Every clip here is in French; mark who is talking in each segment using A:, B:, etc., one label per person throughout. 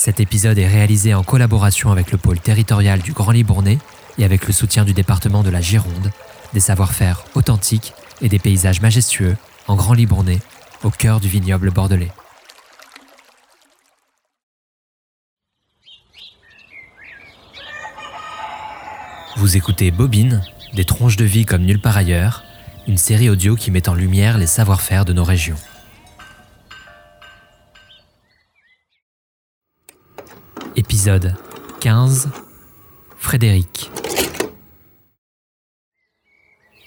A: Cet épisode est réalisé en collaboration avec le pôle territorial du Grand Libournais et avec le soutien du département de la Gironde, des savoir-faire authentiques et des paysages majestueux en Grand Libournais, au cœur du vignoble bordelais. Vous écoutez Bobine, des tronches de vie comme nulle part ailleurs, une série audio qui met en lumière les savoir-faire de nos régions. Épisode 15 Frédéric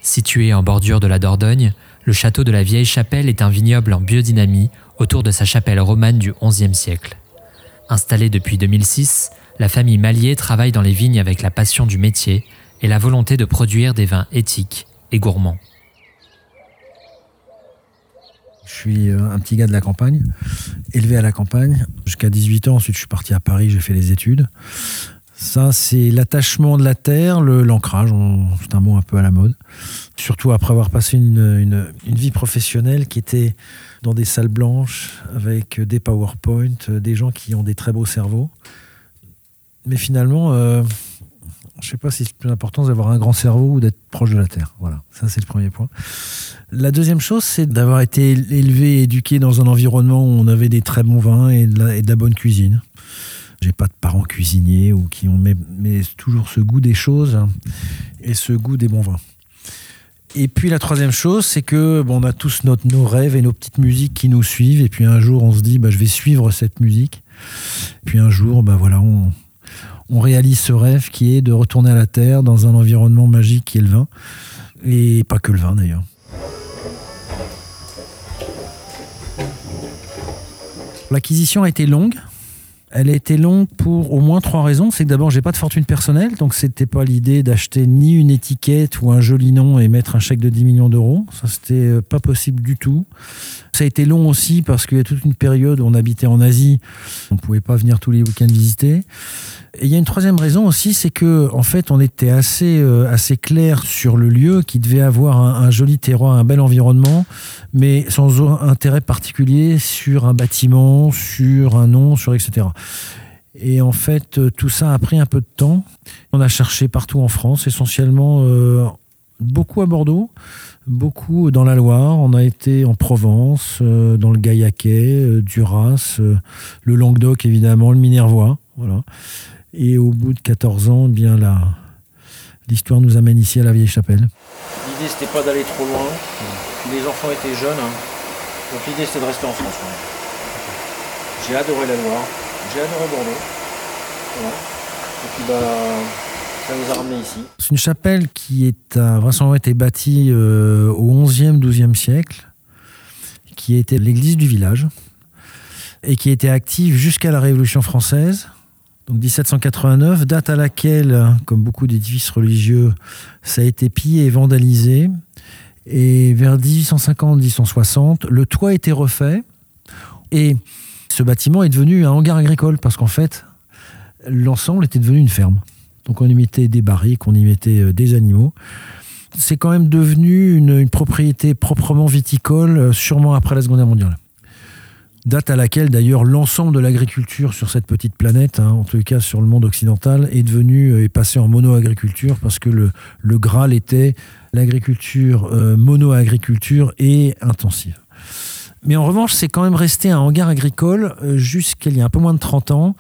A: Situé en bordure de la Dordogne, le château de la Vieille Chapelle est un vignoble en biodynamie autour de sa chapelle romane du XIe siècle. Installée depuis 2006, la famille Mallier travaille dans les vignes avec la passion du métier et la volonté de produire des vins éthiques et gourmands.
B: Je suis euh, un petit gars de la campagne, élevé à la campagne. Jusqu'à 18 ans, ensuite je suis parti à Paris, j'ai fait les études. Ça, c'est l'attachement de la terre, l'ancrage, c'est un mot un peu à la mode. Surtout après avoir passé une, vie professionnelle qui était dans des salles blanches, avec des PowerPoint, des gens qui ont des très beaux cerveaux. Mais finalement, euh, je ne sais pas si c'est plus important d'avoir un grand cerveau ou d'être proche de la Terre. Voilà, ça c'est le premier point. La deuxième chose, c'est d'avoir été élevé et éduqué dans un environnement où on avait des très bons vins et de la, bonne cuisine. J'ai pas de parents cuisiniers ou qui ont mais, toujours ce goût des choses et ce goût des bons vins. Et puis la troisième chose, c'est que bon, on a tous notre, nos rêves et nos petites musiques qui nous suivent. Et puis un jour, on se dit, bah, je vais suivre cette musique. Puis un jour, bah, voilà, on, on réalise ce rêve qui est de retourner à la Terre dans un environnement magique qui est le vin. Et pas que le vin d'ailleurs. L'acquisition a été longue. Elle a été longue pour au moins trois raisons. C'est que d'abord, j'ai pas de fortune personnelle, donc c'était pas l'idée d'acheter ni une étiquette ou un joli nom et mettre un chèque de 10 millions d'euros. Ça, c'était euh, pas possible du tout. Ça a été long aussi parce qu'il y a toute une période où on habitait en Asie. On pouvait pas venir tous les week-ends visiter. Il y a une troisième raison aussi, c'est que en fait, on était assez euh, assez clair sur le lieu, qui devait avoir un, joli terroir, un bel environnement, mais sans intérêt particulier sur un bâtiment, sur un nom, sur etc. Et en fait, euh, tout ça a pris un peu de temps. On a cherché partout en France, essentiellement euh, beaucoup à Bordeaux, beaucoup dans la Loire. On a été en Provence, dans le Gaillaquais, Duras, le Languedoc évidemment, le Minervois. Voilà. Et au bout de 14 ans, eh bien là, l'histoire nous amène ici à la vieille chapelle.
C: L'idée c'était pas d'aller trop loin. Les enfants étaient jeunes. Hein. Donc l'idée c'était de rester en France. J'ai adoré la Loire, j'ai adoré Bordeaux. Et puis bah, ça nous a ramenés ici.
B: C'est une chapelle qui est a vraisemblablement été bâtie euh, au 11e, 12e siècle, qui était l'église du village et qui était active jusqu'à la Révolution française donc 1789, date à laquelle, comme beaucoup d'édifices religieux, ça a été pillé et vandalisé. Et vers 1850-1860, le toit a été refait. Et ce bâtiment est devenu un hangar agricole parce qu'en fait, l'ensemble était devenu une ferme. Donc on y mettait des barriques, on y mettait euh, des animaux. C'est quand même devenu une, une propriété proprement viticole, euh, sûrement après la Seconde Guerre mondiale date à laquelle d'ailleurs l'ensemble de l'agriculture sur cette petite planète, hein, en tout cas sur le monde occidental, est devenu euh, passé en mono-agriculture parce que le, le Graal était l'agriculture euh, mono-agriculture et intensive. Mais en revanche, c'est quand même resté un hangar agricole euh, jusqu'il y a un peu moins de 30 ans.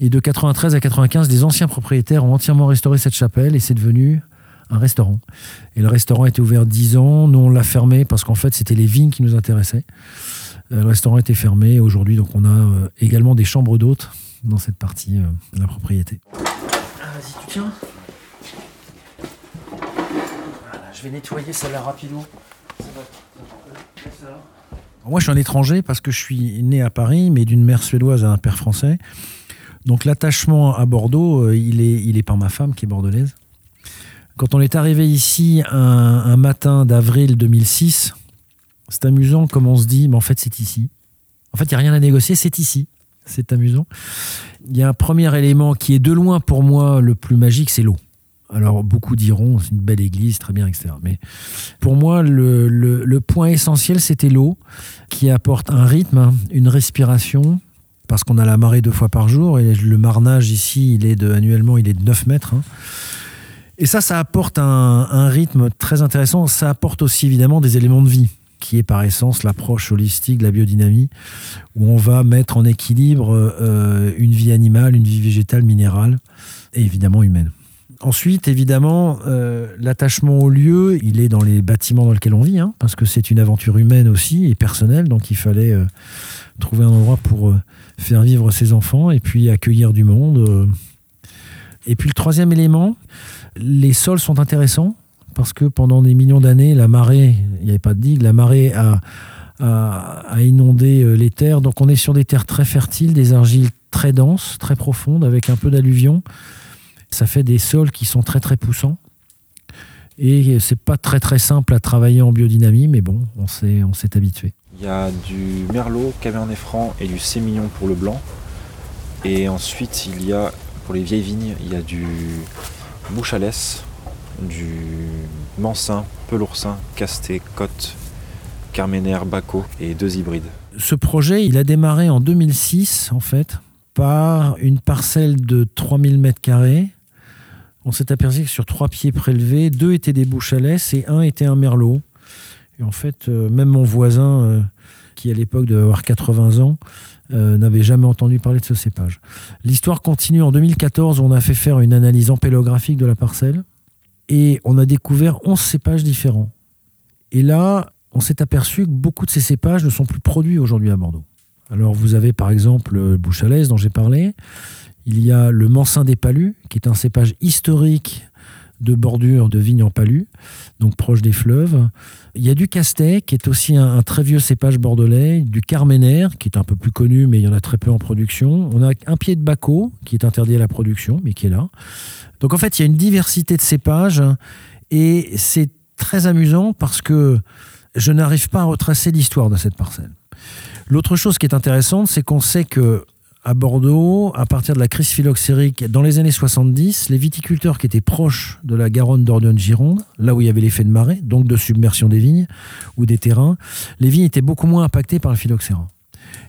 B: Et de 93 à 95, des anciens propriétaires ont entièrement restauré cette chapelle et c'est devenu un restaurant. Et le restaurant a été ouvert 10 ans. Nous, on l'a fermé parce qu'en fait, c'était les vignes qui nous intéressaient. Euh, le restaurant était fermé aujourd'hui, donc on a euh, également des chambres d'hôtes dans cette partie euh, de la propriété.
C: Ah, vas-y, tu tiens. je vais nettoyer celle-là rapido.
B: Moi, je suis un étranger parce que je suis né à Paris, mais d'une mère suédoise à un père français. Donc l'attachement à Bordeaux, il est, il est par ma femme qui est bordelaise. Quand on est arrivé ici un, un matin d'avril 2006, c'est amusant comme on se dit, mais en fait, c'est ici. En fait, il n'y a rien à négocier, c'est ici. C'est amusant. Il y a un premier élément qui est de loin pour moi le plus magique, c'est l'eau. Alors, beaucoup diront, c'est une belle église, très bien, etc. Mais pour moi, le, point essentiel, c'était l'eau, qui apporte un rythme, une respiration, parce qu'on a la marée deux fois par jour et le marnage ici, il est de, annuellement, il est de 9 mètres. hein. Et ça, ça apporte un rythme très intéressant. Ça apporte aussi évidemment des éléments de vie, qui est par essence l'approche holistique de la biodynamie, où on va mettre en équilibre euh, une vie animale, une vie végétale, minérale et évidemment humaine. Ensuite, évidemment, euh, l'attachement au lieu, il est dans les bâtiments dans lesquels on vit, hein, parce que c'est une aventure humaine aussi et personnelle, donc il fallait euh, trouver un endroit pour faire vivre ses enfants et puis accueillir du monde. Et puis le troisième élément, les sols sont intéressants parce que pendant des millions d'années, la marée, il n'y avait pas de digue, la marée a, inondé euh, les terres. Donc on est sur des terres très fertiles, des argiles très denses, très profondes, avec un peu d'alluvion. Ça fait des sols qui sont très très poussants. Et c'est pas très très simple à travailler en biodynamie, mais bon, on s'est habitué.
D: Il y a du merlot, cabernet franc et du sémillon pour le blanc. Et ensuite, il y a, pour les vieilles vignes, il y a du laisse, du mansin, peloursin, casté, côte, carménère, baco et deux hybrides.
B: Ce projet, il a démarré en 2006, en fait, par une parcelle de 3000 mètres carrés. On s'est aperçu que sur trois pieds prélevés, deux étaient des bouches à et un était un merlot. Et en fait, euh, même mon voisin, euh, qui à l'époque devait avoir 80 ans, euh, n'avait jamais entendu parler de ce cépage. L'histoire continue. En 2014, on a fait faire une analyse ampélographique de la parcelle et on a découvert 11 cépages différents. Et là, on s'est aperçu que beaucoup de ces cépages ne sont plus produits aujourd'hui à Bordeaux. Alors vous avez par exemple le bouche à l'aise dont j'ai parlé. Il y a le mansin des palus, qui est un cépage historique de bordure de vignes en palus, donc proche des fleuves. Il y a du castet, qui est aussi un, un très vieux cépage bordelais, du carménère, qui est un peu plus connu, mais il y en a très peu en production. On a un pied de baco, qui est interdit à la production, mais qui est là. Donc en fait, il y a une diversité de cépages, et c'est très amusant parce que je n'arrive pas à retracer l'histoire de cette parcelle. L'autre chose qui est intéressante, c'est qu'on sait que à Bordeaux, à partir de la crise phylloxérique, dans les années 70, les viticulteurs qui étaient proches de la Garonne d'Orléans-Gironde, là où il y avait l'effet de marée, donc de submersion des vignes ou des terrains, les vignes étaient beaucoup moins impactées par le phylloxéra.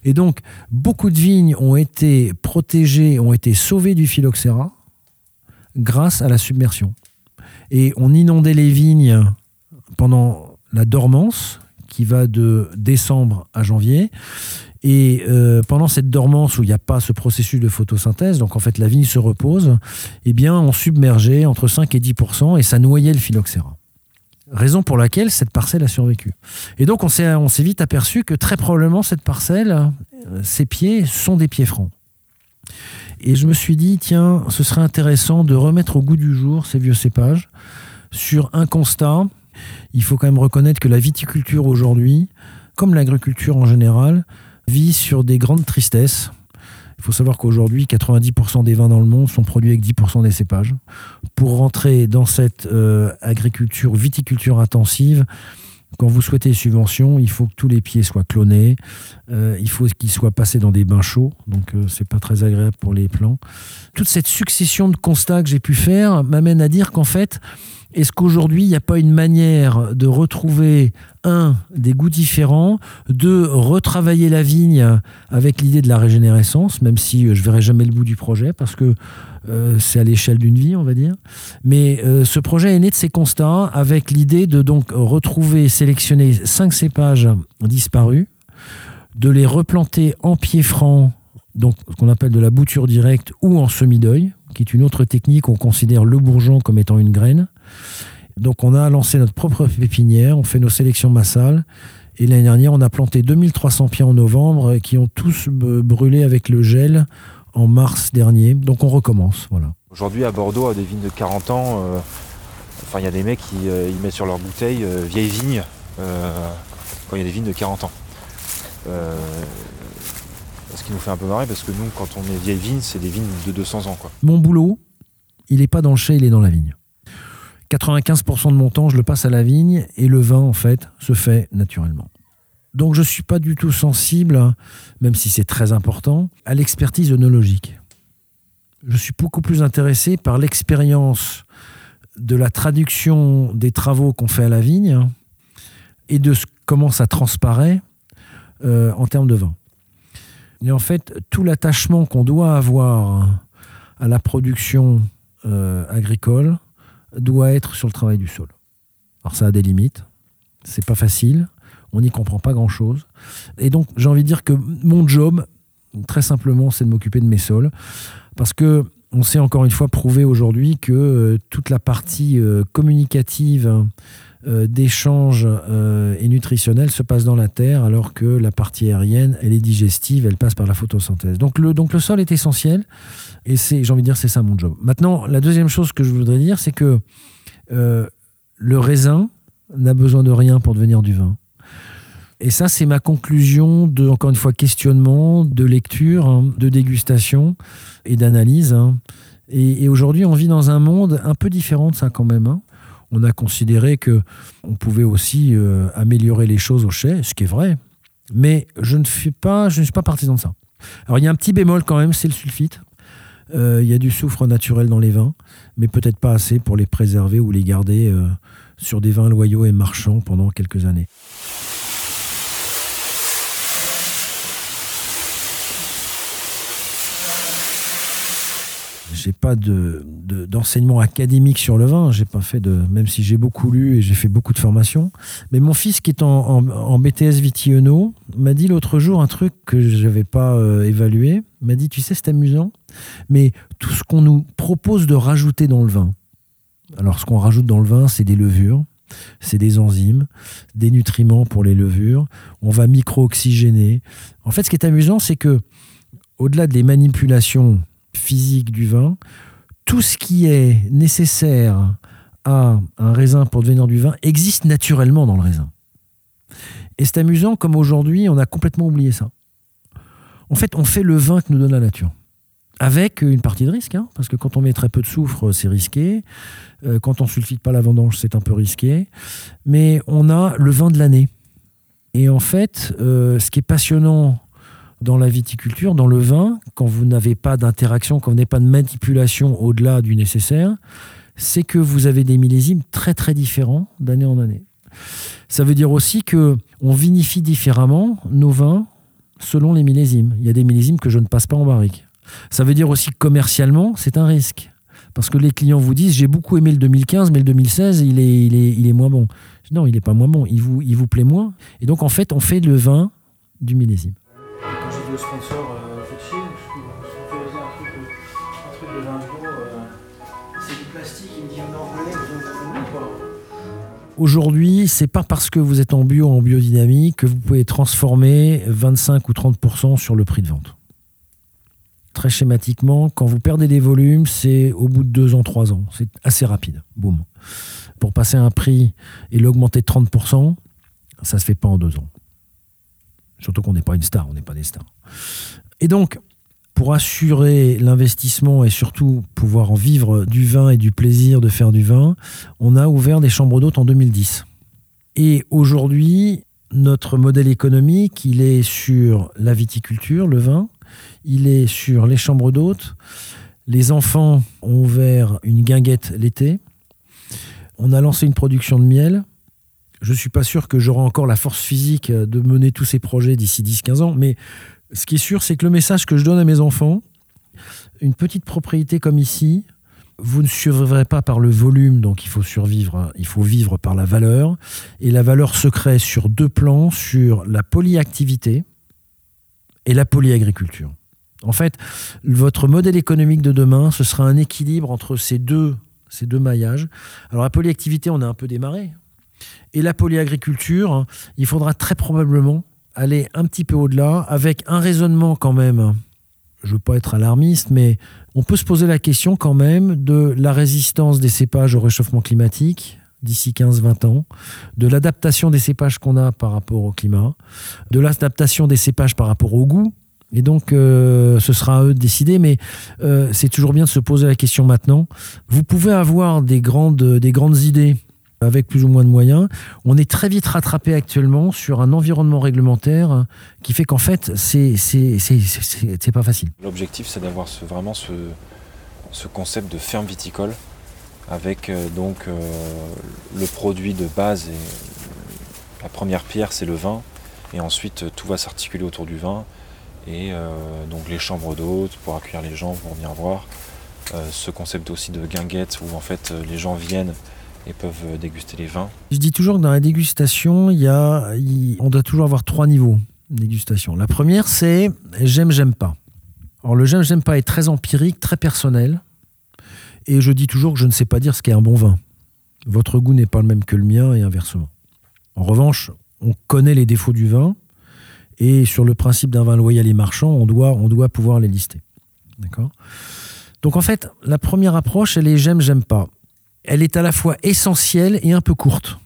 B: Et donc, beaucoup de vignes ont été protégées, ont été sauvées du phylloxéra grâce à la submersion. Et on inondait les vignes pendant la dormance, qui va de décembre à janvier. Et euh, pendant cette dormance où il n'y a pas ce processus de photosynthèse, donc en fait la vigne se repose, eh bien on submergeait entre 5 et 10% et ça noyait le phylloxéra. Raison pour laquelle cette parcelle a survécu. Et donc on s'est on s'est vite aperçu que très probablement cette parcelle, euh, ses pieds sont des pieds francs. Et je me suis dit, tiens, ce serait intéressant de remettre au goût du jour ces vieux cépages sur un constat. Il faut quand même reconnaître que la viticulture aujourd'hui, comme l'agriculture en général, vit sur des grandes tristesses. Il faut savoir qu'aujourd'hui, 90% des vins dans le monde sont produits avec 10% des cépages. Pour rentrer dans cette euh, agriculture, viticulture intensive, quand vous souhaitez des subventions, il faut que tous les pieds soient clonés, euh, il faut qu'ils soient passés dans des bains chauds, donc euh, c'est pas très agréable pour les plants. Toute cette succession de constats que j'ai pu faire m'amène à dire qu'en fait, est-ce qu'aujourd'hui, il n'y a pas une manière de retrouver, un, des goûts différents, deux, retravailler la vigne avec l'idée de la régénérescence, même si euh, je verrai jamais le bout du projet, parce que euh, c'est à l'échelle d'une vie, on va dire. Mais euh, ce projet est né de ces constats, avec l'idée de donc retrouver, sélectionner cinq cépages disparus, de les replanter en pied franc, donc ce qu'on appelle de la bouture directe, ou en semi-deuil, qui est une autre technique, on considère le bourgeon comme étant une graine. Donc on a lancé notre propre pépinière, on fait nos sélections massales. Et l'année dernière, on a planté 2300 pieds en novembre qui ont tous brûlé avec le gel en mars dernier. Donc on recommence. Voilà.
D: Aujourd'hui, à Bordeaux, à des vignes de 40 ans, euh, enfin, il y a des mecs qui euh, ils mettent sur leur bouteille euh, vieille vigne euh, quand il y a des vignes de 40 ans. Euh, ce qui nous fait un peu marrer parce que nous, quand on est vieille vigne, c'est des vignes de 200 ans. Quoi.
B: Mon boulot, il n'est pas dans le chai, il est dans la vigne. 95% de mon temps, je le passe à la vigne et le vin, en fait, se fait naturellement. Donc je ne suis pas du tout sensible, même si c'est très important, à l'expertise œnologique. Je suis beaucoup plus intéressé par l'expérience de la traduction des travaux qu'on fait à la vigne et de comment ça transparaît euh, en termes de vin. Et en fait, tout l'attachement qu'on doit avoir à la production euh, agricole doit être sur le travail du sol. Alors ça a des limites, c'est pas facile, on n'y comprend pas grand-chose. Et donc j'ai envie de dire que mon job, très simplement, c'est de m'occuper de mes sols, parce que on sait encore une fois prouver aujourd'hui que euh, toute la partie euh, communicative euh, d'échange et nutritionnel se passe dans la terre, alors que la partie aérienne, elle est digestive, elle passe par la photosynthèse. Donc le, donc le sol est essentiel, et c'est, j'ai envie de dire, c'est ça mon job. Maintenant, la deuxième chose que je voudrais dire, c'est que le raisin n'a besoin de rien pour devenir du vin. Et ça, c'est ma conclusion de, encore une fois, questionnement, de lecture, hein, de dégustation et d'analyse. Hein. Et, aujourd'hui, on vit dans un monde un peu différent de ça quand même. Hein. On a considéré que on pouvait aussi euh, améliorer les choses au chai, ce qui est vrai. Mais je ne, suis pas partisan de ça. Alors, il y a un petit bémol quand même, c'est le sulfite. Euh, il y a du soufre naturel dans les vins, mais peut-être pas assez pour les préserver ou les garder euh, sur des vins loyaux et marchands pendant quelques années. J'ai pas de, d'enseignement académique sur le vin. J'ai pas fait de, même si j'ai beaucoup lu et j'ai fait beaucoup de formations. Mais mon fils qui est en, BTS Vitiono m'a dit l'autre jour un truc que je n'avais pas euh, évalué. M'a dit, tu sais, c'est amusant, mais tout ce qu'on nous propose de rajouter dans le vin. Alors, ce qu'on rajoute dans le vin, c'est des levures, c'est des enzymes, des nutriments pour les levures. On va micro-oxygéner. En fait, ce qui est amusant, c'est que au-delà des manipulations physique du vin, tout ce qui est nécessaire à un raisin pour devenir du vin existe naturellement dans le raisin. Et c'est amusant comme aujourd'hui, on a complètement oublié ça. En fait, on fait le vin que nous donne la nature. Avec une partie de risque, hein, parce que quand on met très peu de soufre, c'est risqué. Euh, quand on sulfite pas la vendange, c'est un peu risqué. Mais on a le vin de l'année. Et en fait, euh, ce qui est passionnant dans la viticulture, dans le vin, quand vous n'avez pas d'interaction, quand vous n'avez pas de manipulation au-delà du nécessaire, c'est que vous avez des millésimes très très différents d'année en année. Ça veut dire aussi que on vinifie différemment nos vins selon les millésimes. Il y a des millésimes que je ne passe pas en barrique. Ça veut dire aussi que commercialement, c'est un risque. Parce que les clients vous disent j'ai beaucoup aimé le 2015, mais le 2016, il est, il est, il est moins bon. Non, il n'est pas moins bon, il vous, il vous plaît moins. Et donc en fait, on fait le vin du millésime
C: le sponsor euh, truc de 20 euros. Euh, c'est du plastique, il me dit.
B: Aujourd'hui, c'est pas parce que vous êtes en bio ou en biodynamie que vous pouvez transformer 25 ou 30% sur le prix de vente. Très schématiquement, quand vous perdez des volumes, c'est au bout de 2 ans, 3 ans. C'est assez rapide. Boum. Pour passer un prix et l'augmenter de 30%, ça se fait pas en 2 ans. Surtout qu'on n'est pas une star, on n'est pas des stars. Et donc, pour assurer l'investissement et surtout pouvoir en vivre du vin et du plaisir de faire du vin, on a ouvert des chambres d'hôtes en 2010. Et aujourd'hui, notre modèle économique, il est sur la viticulture, le vin, il est sur les chambres d'hôtes. Les enfants ont ouvert une guinguette l'été. On a lancé une production de miel je ne suis pas sûr que j'aurai encore la force physique euh, de mener tous ces projets d'ici 10-15 ans, mais ce qui est sûr, c'est que le message que je donne à mes enfants, une petite propriété comme ici, vous ne survivrez pas par le volume, donc il faut survivre, hein, il faut vivre par la valeur. Et la valeur se crée sur deux plans, sur la polyactivité et la polyagriculture. En fait, votre modèle économique de demain, ce sera un équilibre entre ces deux, ces deux maillages. Alors la polyactivité, on a un peu démarré. Et la polyagriculture, il faudra très probablement aller un petit peu au-delà avec un raisonnement quand même. Je ne veux pas être alarmiste, mais on peut se poser la question quand même de la résistance des cépages au réchauffement climatique d'ici 15-20 ans, de l'adaptation des cépages qu'on a par rapport au climat, de l'adaptation des cépages par rapport au goût. Et donc, euh, ce sera à eux de décider, mais euh, c'est toujours bien de se poser la question maintenant. Vous pouvez avoir des grandes, des grandes idées avec plus ou moins de moyens. On est très vite rattrapé actuellement sur un environnement réglementaire qui fait qu'en fait, c'est c'est pas facile.
D: L'objectif, c'est d'avoir ce, vraiment ce, ce, concept de ferme viticole avec euh, donc euh, le produit de base et la première pierre, c'est le vin, et ensuite tout va s'articuler autour du vin. Et donc les chambres d'hôtes pour accueillir les gens, pour venir voir. ce concept aussi de guinguette où en fait les gens viennent et peuvent déguster les vins.
B: Je dis toujours que dans la dégustation, on doit toujours avoir trois niveaux de dégustation. La première, c'est j'aime, j'aime pas. Alors le j'aime, j'aime pas est très empirique, très personnel. Et je dis toujours que je ne sais pas dire ce qu'est un bon vin. Votre goût n'est pas le même que le mien et inversement. En revanche, on connaît les défauts du vin et sur le principe d'un vin loyal et marchand, on doit, on doit pouvoir les lister. D'accord? Donc en fait, la première approche, elle est j'aime, j'aime pas elle est à la fois essentielle et un peu courte.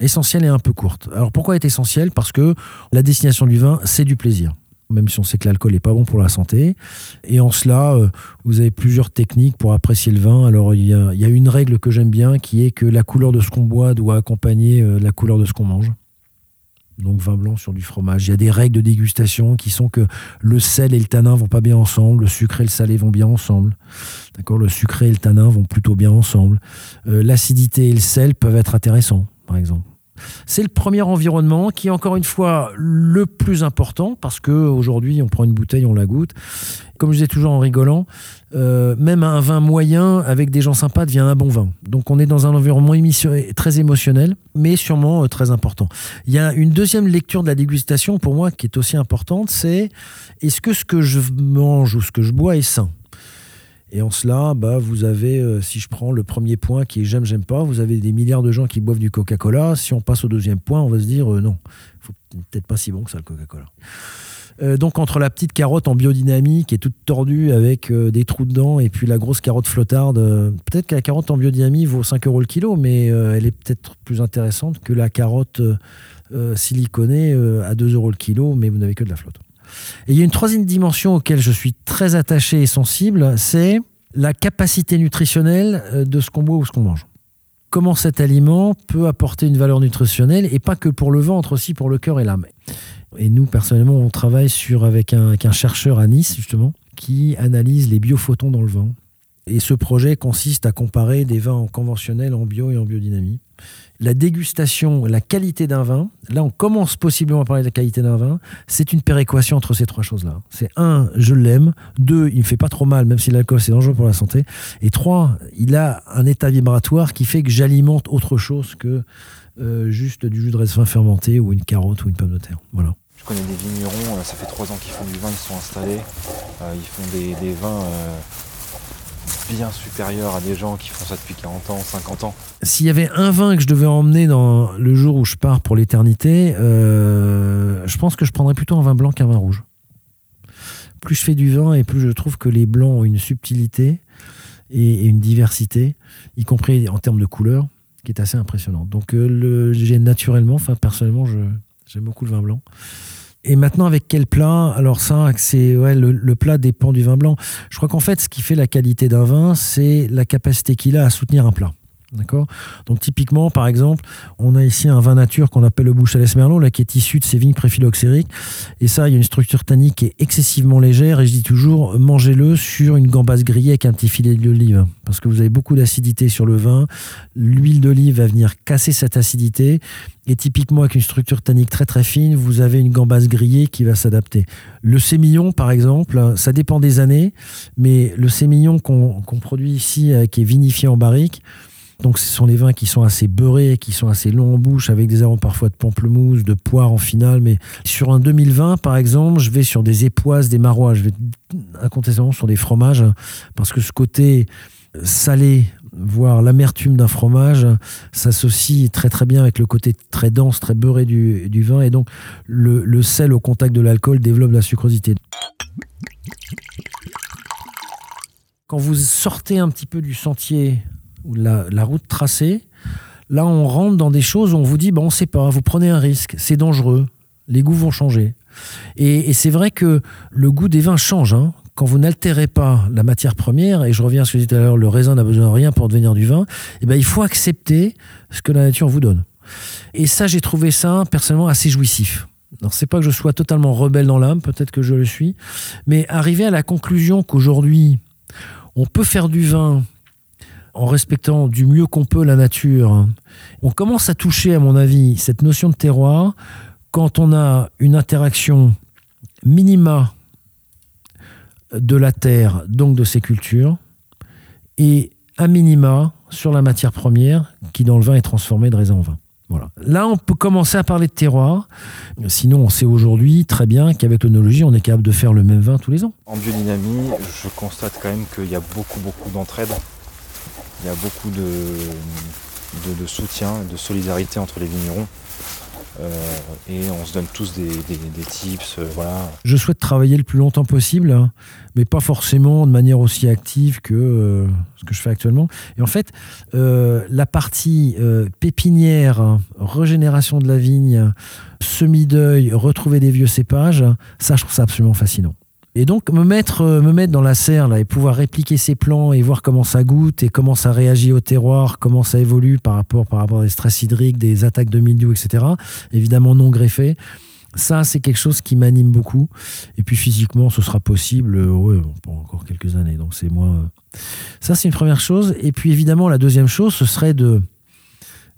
B: Essentielle et un peu courte. Alors pourquoi elle est essentielle? Parce que la destination du vin, c'est du plaisir. Même si on sait que l'alcool n'est pas bon pour la santé. Et en cela, euh, vous avez plusieurs techniques pour apprécier le vin. Alors il y a, une règle que j'aime bien qui est que la couleur de ce qu'on boit doit accompagner euh, la couleur de ce qu'on mange donc vin blanc sur du fromage. Il y a des règles de dégustation qui sont que le sel et le tanin vont pas bien ensemble, le sucré et le salé vont bien ensemble. D'accord, le sucré et le tanin vont plutôt bien ensemble. Euh, l'acidité et le sel peuvent être intéressants, par exemple. C'est le premier environnement qui est encore une fois le plus important parce que aujourd'hui on prend une bouteille, on la goûte. Comme je disais toujours en rigolant, euh, même un vin moyen avec des gens sympas devient un bon vin. Donc on est dans un environnement très émotionnel, mais sûrement euh, très important. Il y a une deuxième lecture de la dégustation pour moi qui est aussi importante, c'est est-ce que ce que je mange ou ce que je bois est sain? Et en cela, bah, vous avez, euh, si je prends le premier point qui est j'aime, j'aime pas, vous avez des milliards de gens qui boivent du Coca-Cola. Si on passe au deuxième point, on va se dire euh, non, peut-être pas si bon que ça le Coca-Cola. Euh, donc entre la petite carotte en biodynamie qui est toute tordue avec des trous dedans et puis la grosse carotte flotarde, peut-être que la carotte en biodynamie vaut 5 euros le kilo, mais elle est peut-être plus intéressante que la carotte siliconée à 2 euros le kilo, mais vous n'avez que de la flotte. Et il y a une troisième dimension auquel je suis très attaché et sensible, c'est la capacité nutritionnelle euh, de ce qu'on boit ou ce qu'on mange. Comment cet aliment peut apporter une valeur nutritionnelle, et pas que pour le ventre, aussi pour le cœur et l'âme. Et nous, personnellement, on travaille sur, avec, un, chercheur à Nice, justement, qui analyse les biophotons dans le vin. Et ce projet consiste à comparer des vins en conventionnel, en bio et en biodynamie la dégustation, la qualité d'un vin, là on commence possiblement à parler de la qualité d'un vin, c'est une péréquation entre ces trois choses-là. C'est un, je l'aime, deux, il me fait pas trop mal, même si l'alcool c'est dangereux pour la santé, et trois, il a un état vibratoire qui fait que j'alimente autre chose que euh, juste du jus de raisin fermenté ou une carotte ou une pomme de terre. Voilà.
D: Je connais des vignerons, euh, ça fait trois ans qu'ils font du vin, ils sont installés, euh, ils font des, vins bien supérieur à des gens qui font ça depuis 40 ans, 50 ans.
B: S'il y avait un vin que je devais emmener dans le jour où je pars pour l'éternité, euh, je pense que je prendrais plutôt un vin blanc qu'un vin rouge. Plus je fais du vin et plus je trouve que les blancs ont une subtilité et, une diversité, y compris en termes de couleur, qui est assez impressionnante. Donc euh, j'ai naturellement, enfin personnellement, j'aime beaucoup le vin blanc. Et maintenant, avec quel plat? Alors ça, c'est ouais, le, plat dépend du vin blanc. Je crois qu'en fait, ce qui fait la qualité d'un vin, c'est la capacité qu'il a à soutenir un plat. D'accord Donc typiquement, par exemple, on a ici un vin nature qu'on appelle le Bouchalès Merlot, là, qui est issu de ces vignes préphyloxériques. Et ça, il y a une structure tannique qui est excessivement légère. Et je dis toujours, mangez-le sur une gambasse grillée avec un petit filet d'olive. Parce que vous avez beaucoup d'acidité sur le vin. L'huile d'olive va venir casser cette acidité. Et typiquement, avec une structure tannique très très fine, vous avez une gambasse grillée qui va s'adapter. Le sémillon, par exemple, ça dépend des années, mais le sémillon qu'on produit ici, euh, qui est vinifié en barrique, donc ce sont des vins qui sont assez beurrés, qui sont assez longs en bouche, avec des arômes parfois de pamplemousse, de poire en finale. Mais sur un 2020, par exemple, je vais sur des époisses, des marois, je vais incontestablement sur des fromages, parce que ce côté salé, voire l'amertume d'un fromage, s'associe très très bien avec le côté très dense, très beurré du, vin. Et donc le, le sel au contact de l'alcool développe la sucrosité. Quand vous sortez un petit peu du sentier la, route tracée, là on rentre dans des choses où on vous dit, bon, on ne sait pas, vous prenez un risque, c'est dangereux, les goûts vont changer. Et, c'est vrai que le goût des vins change. Hein. Quand vous n'altérez pas la matière première, et je reviens à ce que je disais tout à l'heure, le raisin n'a besoin de rien pour devenir du vin, eh ben, il faut accepter ce que la nature vous donne. Et ça, j'ai trouvé ça personnellement assez jouissif. Alors, c'est pas que je sois totalement rebelle dans l'âme, peut-être que je le suis, mais arriver à la conclusion qu'aujourd'hui, on peut faire du vin en respectant du mieux qu'on peut la nature, on commence à toucher, à mon avis, cette notion de terroir quand on a une interaction minima de la terre, donc de ses cultures, et à minima sur la matière première qui dans le vin est transformée de raisin en vin. Voilà. Là, on peut commencer à parler de terroir. Sinon, on sait aujourd'hui très bien qu'avec l'onologie, on est capable de faire le même vin tous les ans.
D: En biodynamie, je constate quand même qu'il y a beaucoup, beaucoup d'entraide. Il y a beaucoup de, soutien, de solidarité entre les vignerons. Euh, et on se donne tous des, tips. Euh.
B: Je souhaite travailler le plus longtemps possible, hein, mais pas forcément de manière aussi active que euh, ce que je fais actuellement. Et en fait, la partie pépinière, régénération de la vigne, semi-deuil, retrouver des vieux cépages, ça, je trouve ça absolument fascinant. Et donc me mettre, euh, me mettre dans la serre là, et pouvoir répliquer ces plans et voir comment ça goûte et comment ça réagit au terroir, comment ça évolue par rapport, par rapport à des stress hydriques, des attaques de mildiou, etc. Évidemment non greffé. Ça, c'est quelque chose qui m'anime beaucoup. Et puis physiquement, ce sera possible euh, pour encore quelques années. Donc c'est moi. Euh, ça, c'est une première chose. Et puis évidemment, la deuxième chose, ce serait de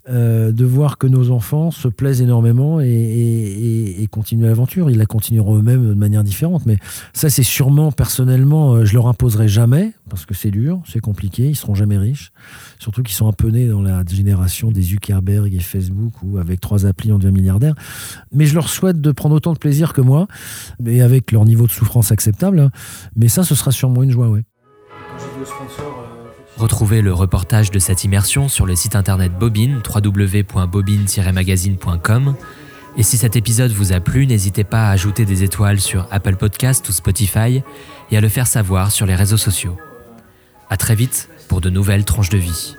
B: euh, de voir que nos enfants se plaisent énormément et, continuent l'aventure. Ils la continueront eux-mêmes de manière différente. Mais ça, c'est sûrement, personnellement, euh, je leur imposerai jamais, parce que c'est dur, c'est compliqué, ils seront jamais riches. Surtout qu'ils sont un peu nés dans la génération des Zuckerberg et Facebook, où avec trois applis, on devient milliardaire. Mais je leur souhaite de prendre autant de plaisir que moi, mais avec leur niveau de souffrance acceptable. Hein. Mais ça, ce sera sûrement une joie, oui.
A: Retrouvez le reportage de cette immersion sur le site internet Bobine, www.bobine-magazine.com. Et si cet épisode vous a plu, n'hésitez pas à ajouter des étoiles sur Apple Podcast ou Spotify et à le faire savoir sur les réseaux sociaux. À très vite pour de nouvelles tranches de vie.